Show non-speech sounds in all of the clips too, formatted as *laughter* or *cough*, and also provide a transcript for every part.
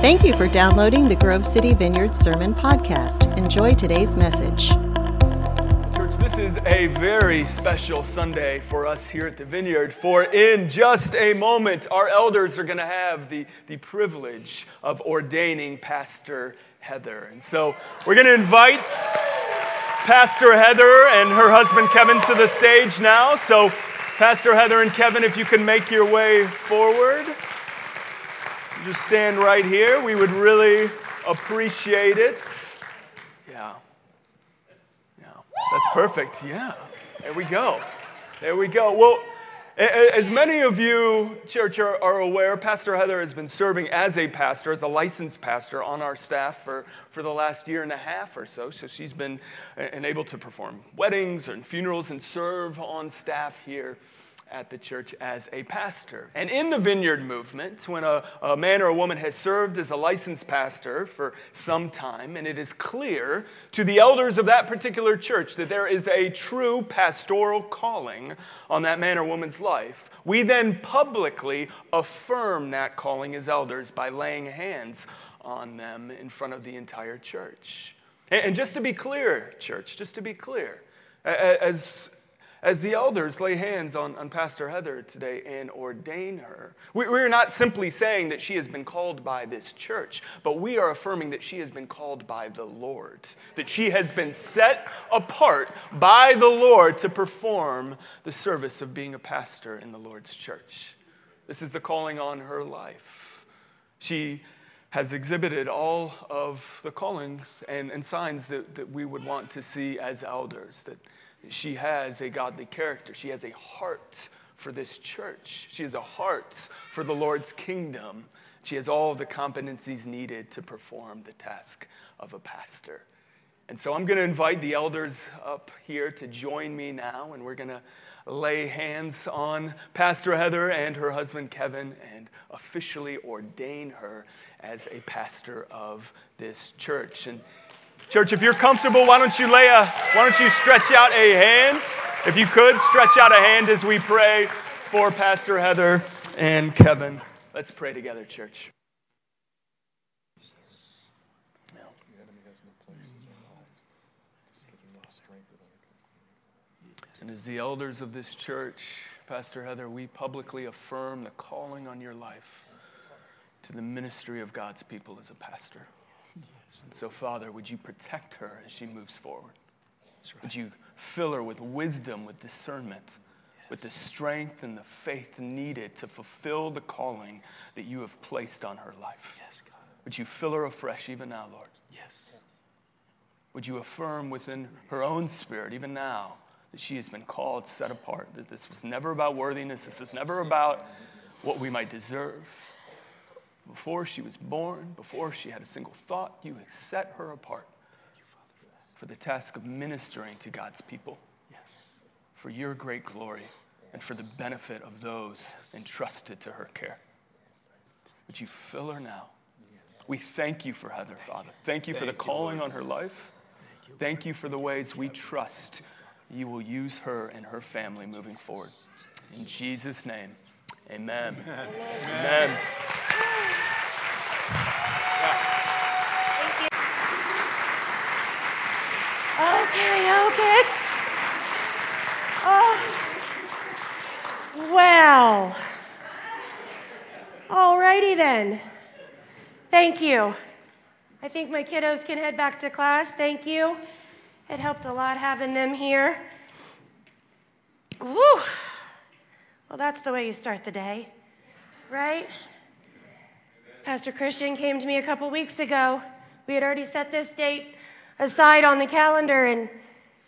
Thank you for downloading the Grove City Vineyard Sermon Podcast. Enjoy today's message. Church, this is a very special Sunday for us here at the Vineyard, for in just a moment, our elders are going to have the, the privilege of ordaining Pastor Heather. And so we're going to invite Pastor Heather and her husband Kevin to the stage now. So, Pastor Heather and Kevin, if you can make your way forward. Just stand right here. We would really appreciate it. Yeah. Yeah. That's perfect. Yeah. There we go. There we go. Well, as many of you, church, are, are, aware, Pastor Heather has been serving as a pastor, as a licensed pastor on our staff for, for the last year and a half or so. So she's been able to perform weddings and funerals and serve on staff here at the church as a pastor. And in the vineyard movement, when a, a, man or a woman has served as a licensed pastor for some time, and it is clear to the elders of that particular church that there is a true pastoral calling on that man or woman's life, we then publicly affirm that calling as elders by laying hands on them in front of the entire church. And, and just to be clear, church, just to be clear, as as the elders lay hands on, on Pastor Heather today and ordain her, we, we're not simply saying that she has been called by this church, but we are affirming that she has been called by the Lord, that she has been set apart by the Lord to perform the service of being a pastor in the Lord's church. This is the calling on her life. She has exhibited all of the callings and, and signs that, that we would want to see as elders, that she has a godly character. She has a heart for this church. She has a heart for the Lord's kingdom. She has all the competencies needed to perform the task of a pastor. And so I'm going to invite the elders up here to join me now, and we're going to lay hands on Pastor Heather and her husband Kevin and officially ordain her as a pastor of this church. And Church, if you're comfortable, why don't you lay a, why don't you stretch out a hand? If you could, stretch out a hand as we pray for Pastor Heather and Kevin. Let's pray together, church. And as the elders of this church, Pastor Heather, we publicly affirm the calling on your life to the ministry of God's people as a pastor. And so, Father, would you protect her as she moves forward? Right. Would you fill her with wisdom, with discernment, yes. with the strength and the faith needed to fulfill the calling that you have placed on her life? Yes, God. Would you fill her afresh even now, Lord? Yes. Would you affirm within her own spirit, even now, that she has been called, set apart, that this was never about worthiness, this was never about what we might deserve before she was born, before she had a single thought, you had set her apart for the task of ministering to God's people. Yes. For your great glory and for the benefit of those entrusted to her care. Would you fill her now? We thank you for Heather, Father. Thank you for the calling on her life. Thank you for the ways we trust you will use her and her family moving forward. In Jesus' name, amen. Amen. amen. Okay. Oh. Well. Alrighty then. Thank you. I think my kiddos can head back to class. Thank you. It helped a lot having them here. Woo! Well, that's the way you start the day, right? Pastor Christian came to me a couple weeks ago. We had already set this date aside on the calendar, and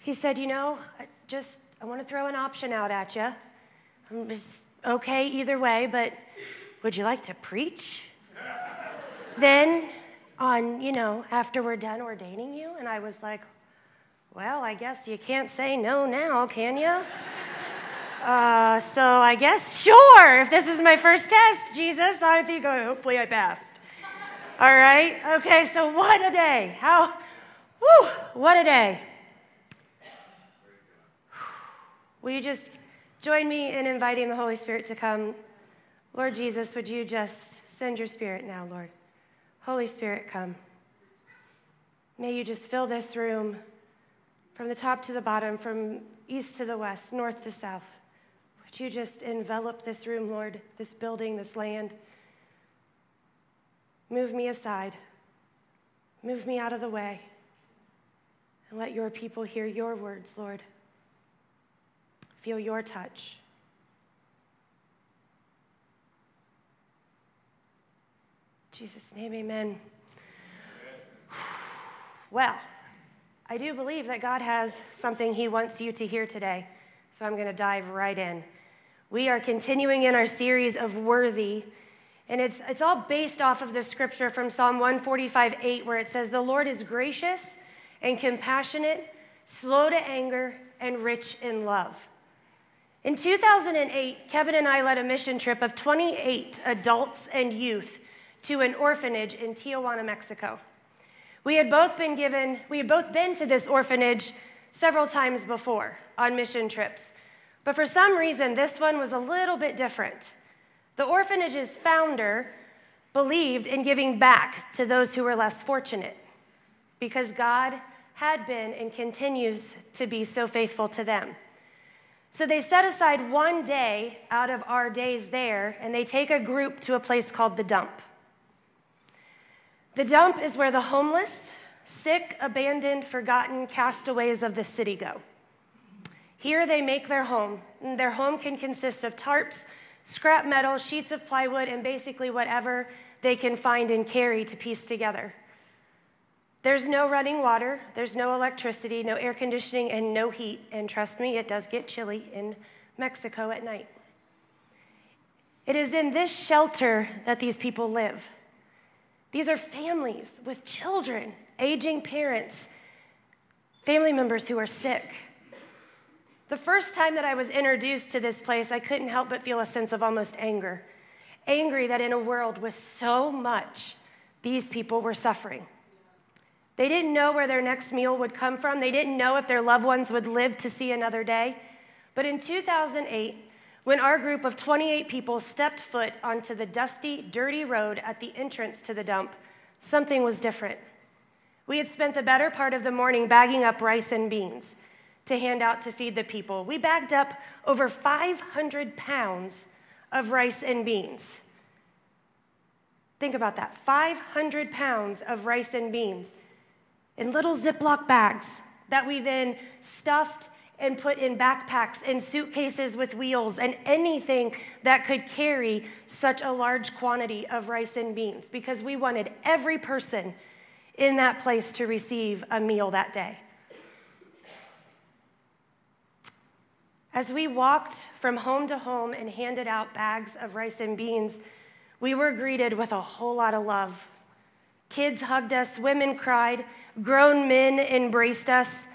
he said, You know, I just I want to throw an option out at you. It's okay either way, but would you like to preach? then, on, you know, after we're done ordaining you, and I was like, Well, I guess you can't say no now, can you? Uh, so I guess, sure, if this is my first test, Jesus, I think oh, hopefully I passed. All right? Okay, so what a day. How, Whew, what a day. Will you just join me in inviting the Holy Spirit to come? Lord Jesus, would you just send your spirit now, Lord? Holy Spirit, come. May you just fill this room from the top to the bottom, from east to the west, north to south. Would you just envelop this room, Lord, this building, this land? Move me aside. Move me out of the way. And let your people hear your words, Lord. Feel your touch. Jesus' name, amen. Well, I do believe that God has something He wants you to hear today, so I'm going to dive right in. We are continuing in our series of Worthy, and it's, it's all based off of the scripture from Psalm 145 8, where it says, The Lord is gracious and compassionate, slow to anger, and rich in love. In 2008, Kevin and I led a mission trip of 28 adults and youth to an orphanage in Tijuana, Mexico. We had both been given, we had both been to this orphanage several times before on mission trips. But for some reason, this one was a little bit different. The orphanage's founder believed in giving back to those who were less fortunate because God had been and continues to be so faithful to them. So they set aside one day out of our days there and they take a group to a place called the dump. The dump is where the homeless, sick, abandoned, forgotten castaways of the city go. Here they make their home. And their home can consist of tarps, scrap metal, sheets of plywood, and basically whatever they can find and carry to piece together. There's no running water, there's no electricity, no air conditioning, and no heat. And trust me, it does get chilly in Mexico at night. It is in this shelter that these people live. These are families with children, aging parents, family members who are sick. The first time that I was introduced to this place, I couldn't help but feel a sense of almost anger. Angry that in a world with so much, these people were suffering. They didn't know where their next meal would come from. They didn't know if their loved ones would live to see another day. But in 2008, when our group of 28 people stepped foot onto the dusty, dirty road at the entrance to the dump, something was different. We had spent the better part of the morning bagging up rice and beans to hand out to feed the people. We bagged up over 500 pounds of rice and beans. Think about that 500 pounds of rice and beans in little Ziploc bags that we then stuffed and put in backpacks and suitcases with wheels and anything that could carry such a large quantity of rice and beans because we wanted every person in that place to receive a meal that day. As we walked from home to home and handed out bags of rice and beans, we were greeted with a whole lot of love. Kids hugged us, women cried, grown men embraced us,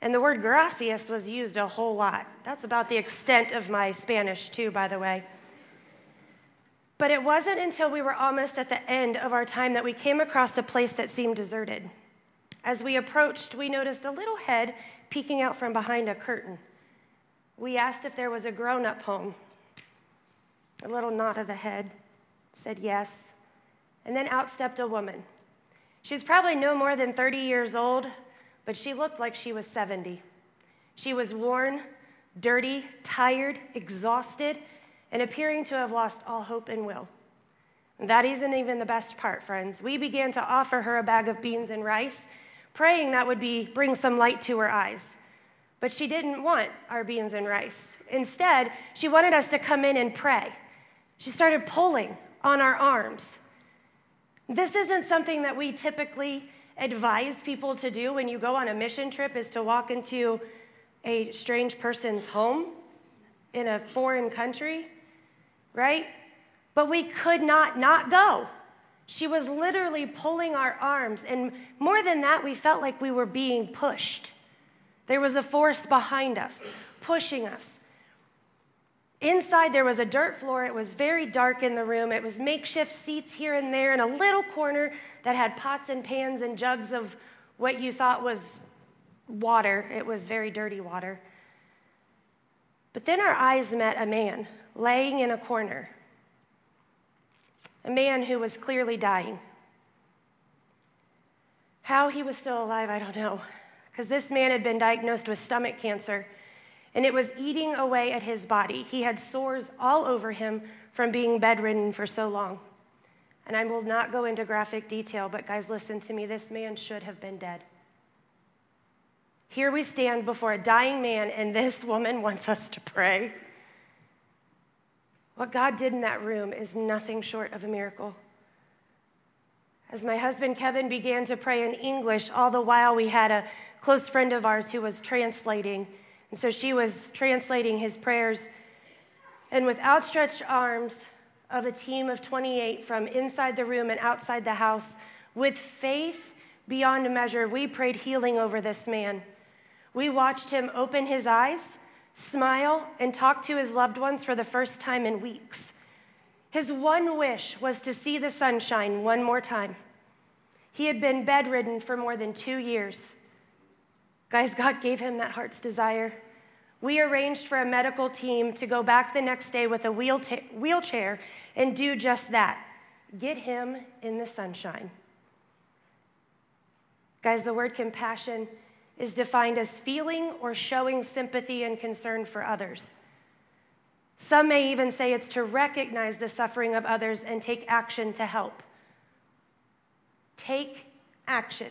and the word gracias was used a whole lot. That's about the extent of my Spanish, too, by the way. But it wasn't until we were almost at the end of our time that we came across a place that seemed deserted. As we approached, we noticed a little head peeking out from behind a curtain. We asked if there was a grown up home. A little nod of the head said yes. And then out stepped a woman. She was probably no more than 30 years old, but she looked like she was 70. She was worn, dirty, tired, exhausted, and appearing to have lost all hope and will. And that isn't even the best part, friends. We began to offer her a bag of beans and rice, praying that would be bring some light to her eyes. But she didn't want our beans and rice. Instead, she wanted us to come in and pray. She started pulling on our arms. This isn't something that we typically advise people to do when you go on a mission trip is to walk into a strange person's home in a foreign country, right? But we could not not go. She was literally pulling our arms. And more than that, we felt like we were being pushed. There was a force behind us, pushing us. Inside, there was a dirt floor. It was very dark in the room. It was makeshift seats here and there in a little corner that had pots and pans and jugs of what you thought was water. It was very dirty water. But then our eyes met a man laying in a corner, a man who was clearly dying. How he was still alive, I don't know, because this man had been diagnosed with stomach cancer and it was eating away at his body. He had sores all over him from being bedridden for so long. And I will not go into graphic detail, but guys, listen to me. This man should have been dead. Here we stand before a dying man, and this woman wants us to pray. What God did in that room is nothing short of a miracle. As my husband Kevin began to pray in English, all the while we had a close friend of ours who was translating. And so she was translating his prayers. And with outstretched arms of a team of 28 from inside the room and outside the house, with faith beyond measure, we prayed healing over this man. We watched him open his eyes, smile, and talk to his loved ones for the first time in weeks. His one wish was to see the sunshine one more time. He had been bedridden for more than two years. Guys, God gave him that heart's desire. We arranged for a medical team to go back the next day with a wheelchair and do just that get him in the sunshine. Guys, the word compassion is defined as feeling or showing sympathy and concern for others. Some may even say it's to recognize the suffering of others and take action to help. Take action.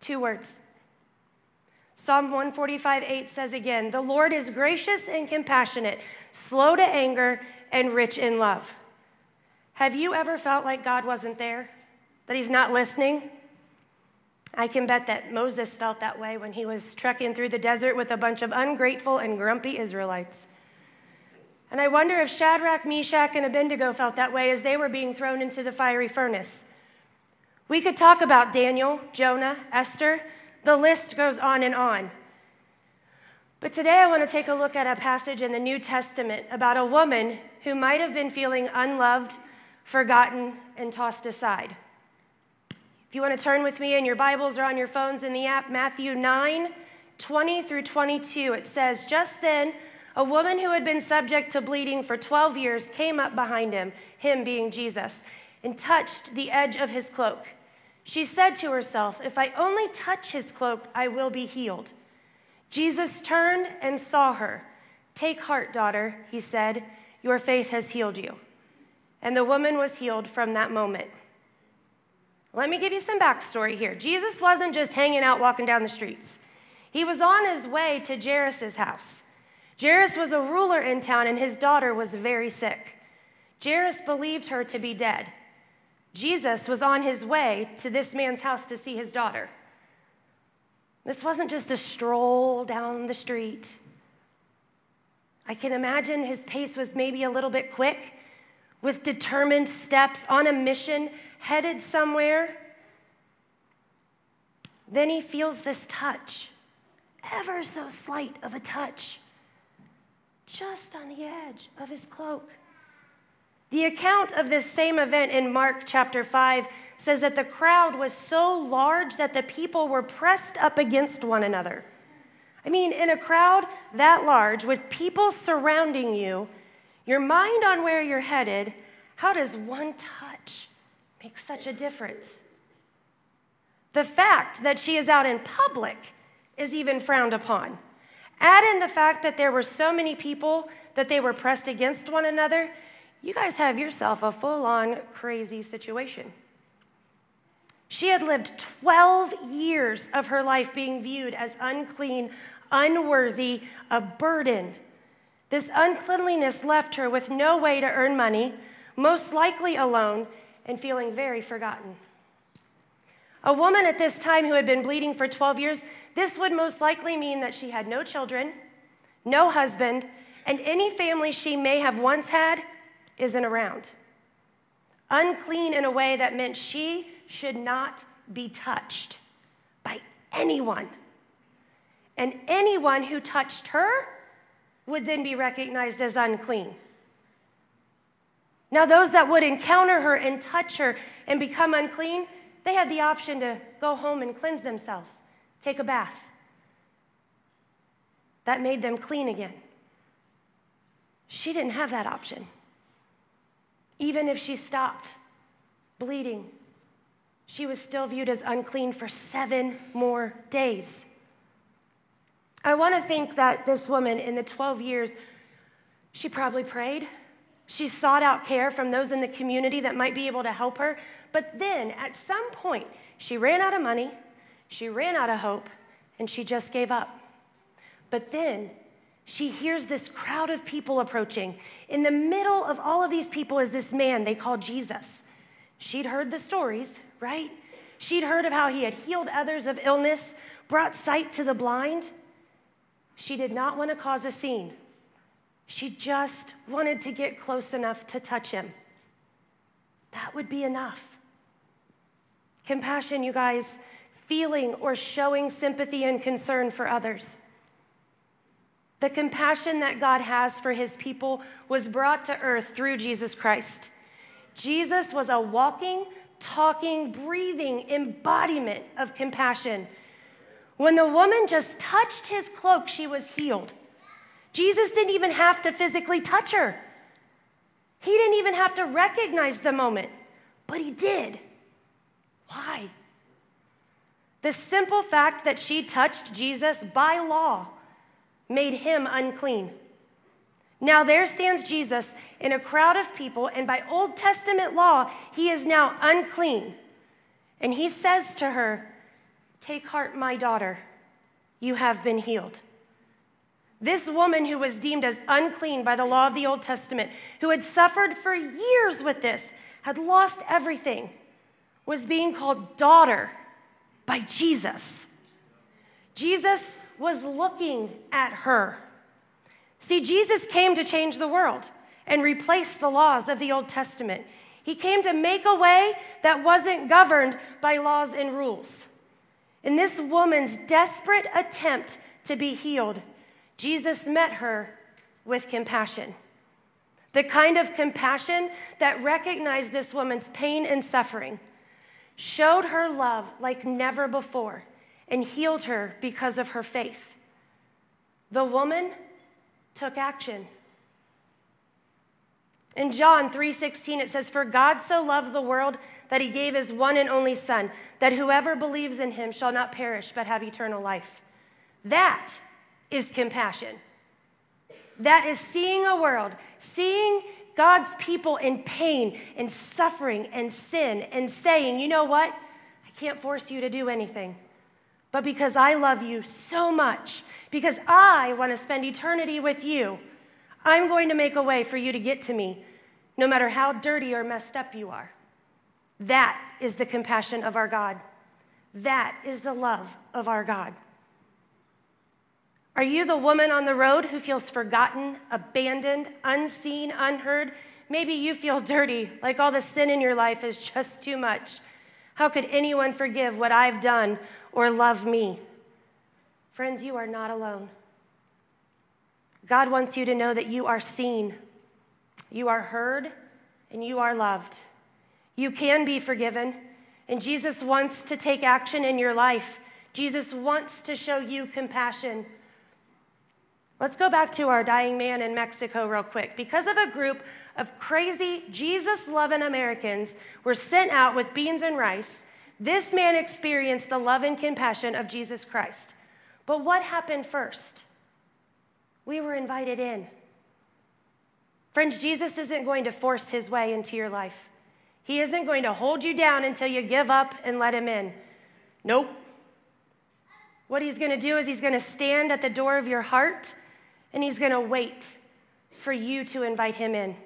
Two words. Psalm 145 8 says again, The Lord is gracious and compassionate, slow to anger, and rich in love. Have you ever felt like God wasn't there? That He's not listening? I can bet that Moses felt that way when he was trekking through the desert with a bunch of ungrateful and grumpy Israelites. And I wonder if Shadrach, Meshach, and Abednego felt that way as they were being thrown into the fiery furnace. We could talk about Daniel, Jonah, Esther, the list goes on and on. But today I want to take a look at a passage in the New Testament about a woman who might have been feeling unloved, forgotten, and tossed aside. If you want to turn with me in your Bibles or on your phones in the app, Matthew 9 20 through 22, it says, Just then, a woman who had been subject to bleeding for 12 years came up behind him, him being Jesus, and touched the edge of his cloak. She said to herself, If I only touch his cloak, I will be healed. Jesus turned and saw her. Take heart, daughter, he said, Your faith has healed you. And the woman was healed from that moment. Let me give you some backstory here. Jesus wasn't just hanging out walking down the streets, he was on his way to Jairus' house. Jairus was a ruler in town, and his daughter was very sick. Jairus believed her to be dead. Jesus was on his way to this man's house to see his daughter. This wasn't just a stroll down the street. I can imagine his pace was maybe a little bit quick, with determined steps on a mission, headed somewhere. Then he feels this touch, ever so slight of a touch, just on the edge of his cloak. The account of this same event in Mark chapter 5 says that the crowd was so large that the people were pressed up against one another. I mean, in a crowd that large, with people surrounding you, your mind on where you're headed, how does one touch make such a difference? The fact that she is out in public is even frowned upon. Add in the fact that there were so many people that they were pressed against one another, you guys have yourself a full on crazy situation. She had lived 12 years of her life being viewed as unclean, unworthy, a burden. This uncleanliness left her with no way to earn money, most likely alone, and feeling very forgotten. A woman at this time who had been bleeding for 12 years, this would most likely mean that she had no children, no husband, and any family she may have once had isn't around. Unclean in a way that meant she should not be touched by anyone. And anyone who touched her would then be recognized as unclean. Now, those that would encounter her and touch her and become unclean, they had the option to go home and cleanse themselves, take a bath. That made them clean again. She didn't have that option. Even if she stopped bleeding, she was still viewed as unclean for seven more days. I want to think that this woman, in the 12 years, she probably prayed. She sought out care from those in the community that might be able to help her. But then, at some point, she ran out of money, she ran out of hope, and she just gave up. But then, she hears this crowd of people approaching. In the middle of all of these people is this man they call Jesus. She'd heard the stories, right? She'd heard of how he had healed others of illness, brought sight to the blind. She did not want to cause a scene. She just wanted to get close enough to touch him. That would be enough. Compassion, you guys, feeling or showing sympathy and concern for others. The compassion that God has for his people was brought to earth through Jesus Christ. Jesus was a walking, talking, breathing embodiment of compassion. When the woman just touched his cloak, she was healed. Jesus didn't even have to physically touch her. He didn't even have to recognize the moment, but he did. Why? The simple fact that she touched Jesus by law made him unclean. Now there stands Jesus in a crowd of people, and by Old Testament law, he is now unclean. And he says to her, Take heart, my daughter, you have been healed. This woman who was deemed as unclean by the law of the Old Testament, who had suffered for years with this, had lost everything, was being called daughter by Jesus. Jesus was looking at her. See, Jesus came to change the world and replace the laws of the Old Testament. He came to make a way that wasn't governed by laws and rules. In this woman's desperate attempt to be healed, Jesus met her with compassion. The kind of compassion that recognized this woman's pain and suffering, showed her love like never before, and healed her because of her faith. The woman took action. In John 3:16 it says for God so loved the world that he gave his one and only son that whoever believes in him shall not perish but have eternal life. That is compassion. That is seeing a world, seeing God's people in pain and suffering and sin and saying, "You know what? I can't force you to do anything. But because I love you so much because I want to spend eternity with you. I'm going to make a way for you to get to me, no matter how dirty or messed up you are. That is the compassion of our God. That is the love of our God. Are you the woman on the road who feels forgotten, abandoned, unseen, unheard? Maybe you feel dirty, like all the sin in your life is just too much. How could anyone forgive what I've done or love me? Friends, you are not alone. God wants you to know that you are seen, you are heard, and you are loved. You can be forgiven, and Jesus wants to take action in your life. Jesus wants to show you compassion. Let's go back to our dying man in Mexico real quick. Because of a group of crazy, Jesus loving Americans were sent out with beans and rice, this man experienced the love and compassion of Jesus Christ. But what happened first? We were invited in. Friends, Jesus isn't going to force his way into your life. He isn't going to hold you down until you give up and let him in. Nope. What he's going to do is he's going to stand at the door of your heart and he's going to wait for you to invite him in.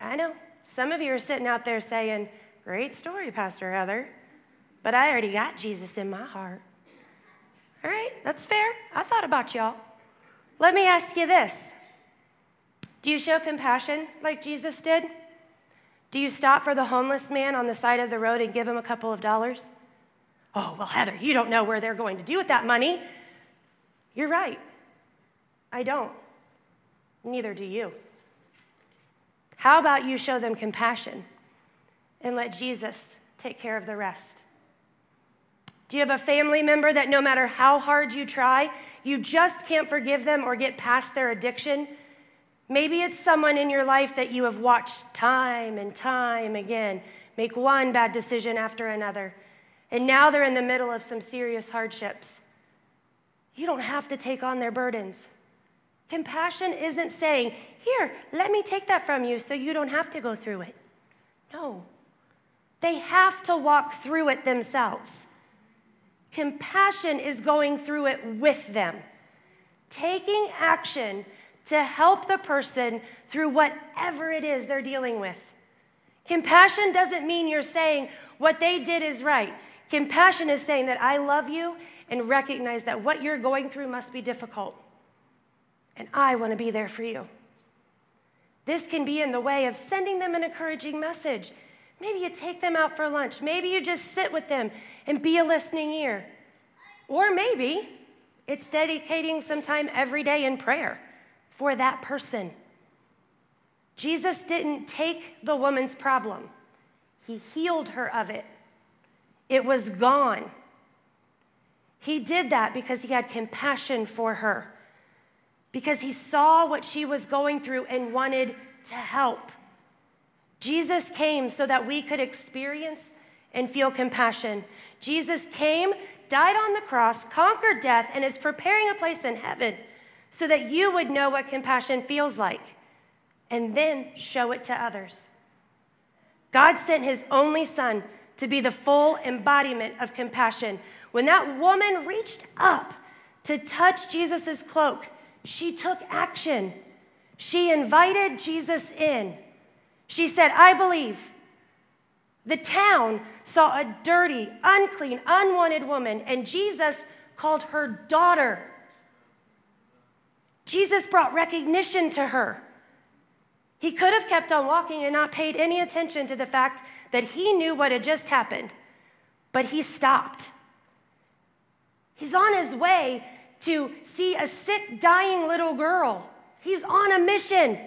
I know. Some of you are sitting out there saying, Great story, Pastor Heather, but I already got Jesus in my heart. All right, that's fair. I thought about y'all. Let me ask you this Do you show compassion like Jesus did? Do you stop for the homeless man on the side of the road and give him a couple of dollars? Oh, well, Heather, you don't know where they're going to do with that money. You're right. I don't. Neither do you. How about you show them compassion and let Jesus take care of the rest? Do you have a family member that no matter how hard you try, you just can't forgive them or get past their addiction? Maybe it's someone in your life that you have watched time and time again make one bad decision after another. And now they're in the middle of some serious hardships. You don't have to take on their burdens. Compassion isn't saying, Here, let me take that from you so you don't have to go through it. No. They have to walk through it themselves. Compassion is going through it with them, taking action to help the person through whatever it is they're dealing with. Compassion doesn't mean you're saying what they did is right. Compassion is saying that I love you and recognize that what you're going through must be difficult. And I want to be there for you. This can be in the way of sending them an encouraging message. Maybe you take them out for lunch. Maybe you just sit with them and be a listening ear. Or maybe it's dedicating some time every day in prayer for that person. Jesus didn't take the woman's problem, He healed her of it. It was gone. He did that because he had compassion for her, because he saw what she was going through and wanted to help. Jesus came so that we could experience and feel compassion. Jesus came, died on the cross, conquered death, and is preparing a place in heaven so that you would know what compassion feels like and then show it to others. God sent his only son to be the full embodiment of compassion when that woman reached up to touch Jesus' cloak, she took action. She invited Jesus in. She said, I believe. The town saw a dirty, unclean, unwanted woman, and Jesus called her daughter. Jesus brought recognition to her. He could have kept on walking and not paid any attention to the fact that he knew what had just happened, but he stopped. He's on his way to see a sick, dying little girl. He's on a mission.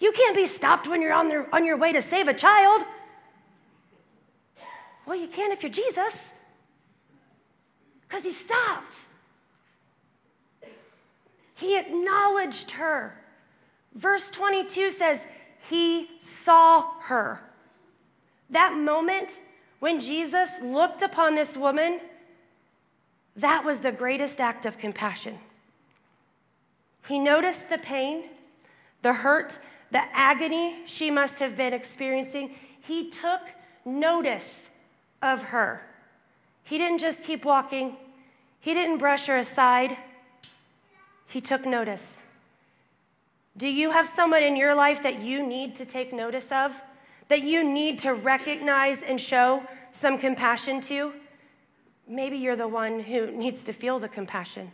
You can't be stopped when you're on, the, on your way to save a child. Well, you can if you're Jesus, because he stopped. He acknowledged her. Verse 22 says, He saw her. That moment when Jesus looked upon this woman, that was the greatest act of compassion. He noticed the pain, the hurt, the agony she must have been experiencing. He took notice of her. He didn't just keep walking, he didn't brush her aside, he took notice. Do you have someone in your life that you need to take notice of? That you need to recognize and show some compassion to? maybe you're the one who needs to feel the compassion.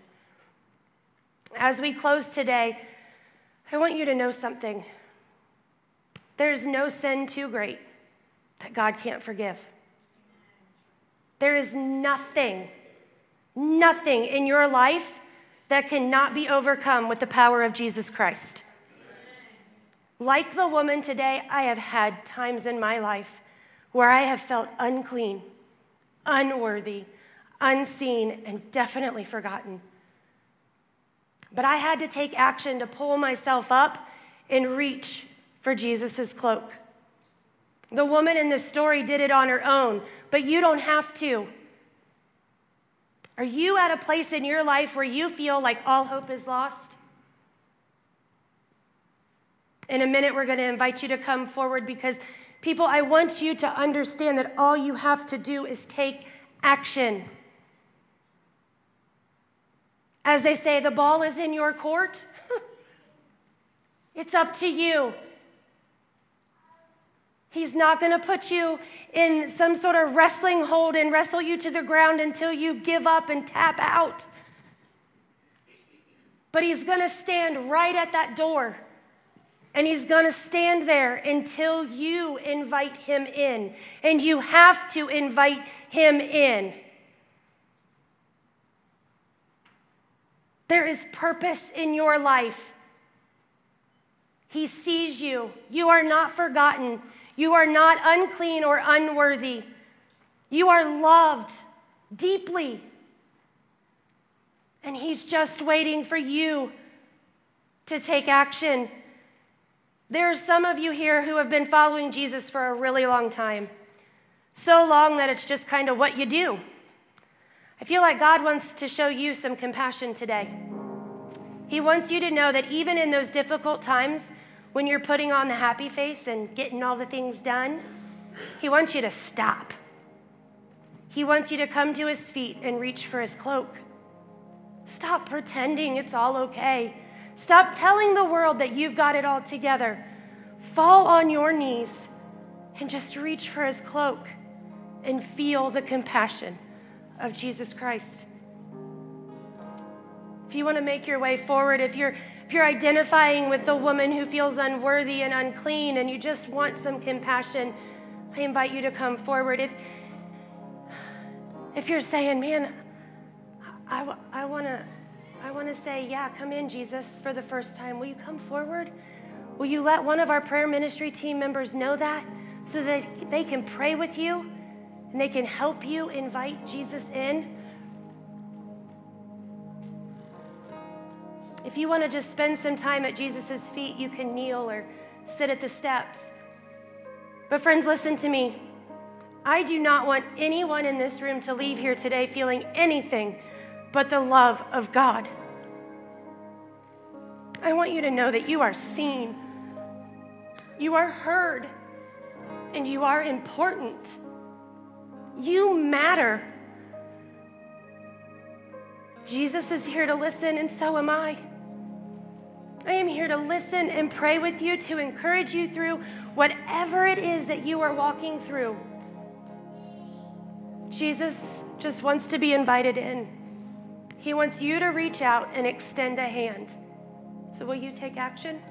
As we close today, I want you to know something. There's no sin too great that God can't forgive. There is nothing, nothing in your life that cannot be overcome with the power of Jesus Christ. Like the woman today, I have had times in my life where I have felt unclean, unworthy, unseen, and definitely forgotten. But I had to take action to pull myself up and reach for Jesus' cloak. The woman in the story did it on her own, but you don't have to. Are you at a place in your life where you feel like all hope is lost? In a minute, we're going to invite you to come forward because, people, I want you to understand that all you have to do is take action. As they say, the ball is in your court. *laughs* it's up to you. He's not going to put you in some sort of wrestling hold and wrestle you to the ground until you give up and tap out. But he's going to stand right at that door. And he's going to stand there until you invite him in. And you have to invite him in. There is purpose in your life. He sees you. You are not forgotten. You are not unclean or unworthy. You are loved deeply. And He's just waiting for you to take action. There are some of you here who have been following Jesus for a really long time. so long that it's just kind of what you do. I feel like God wants to show you some compassion today. He wants you to know that even in those difficult times when you're putting on the happy face and getting all the things done, He wants you to stop. He wants you to come to His feet and reach for His cloak. Stop pretending it's all okay. Stop telling the world that you've got it all together. Fall on your knees and just reach for His cloak and feel the compassion of Jesus Christ. If you want to make your way forward, if you're if you're identifying with the woman who feels unworthy and unclean and you just want some compassion, I invite you to come forward. If if you're saying, "Man, I, I want to I want to say, yeah, come in, Jesus, for the first time. Will you come forward? Will you let one of our prayer ministry team members know that so that they can pray with you and they can help you invite Jesus in? If you want to just spend some time at Jesus' feet, you can kneel or sit at the steps. But, friends, listen to me. I do not want anyone in this room to leave here today feeling anything but the love of God. I want you to know that you are seen, you are heard, and you are important. You matter. Jesus is here to listen, and so am I. I am here to listen and pray with you to encourage you through whatever it is that you are walking through. Jesus just wants to be invited in. He wants you to reach out and extend a hand. So, will you take action?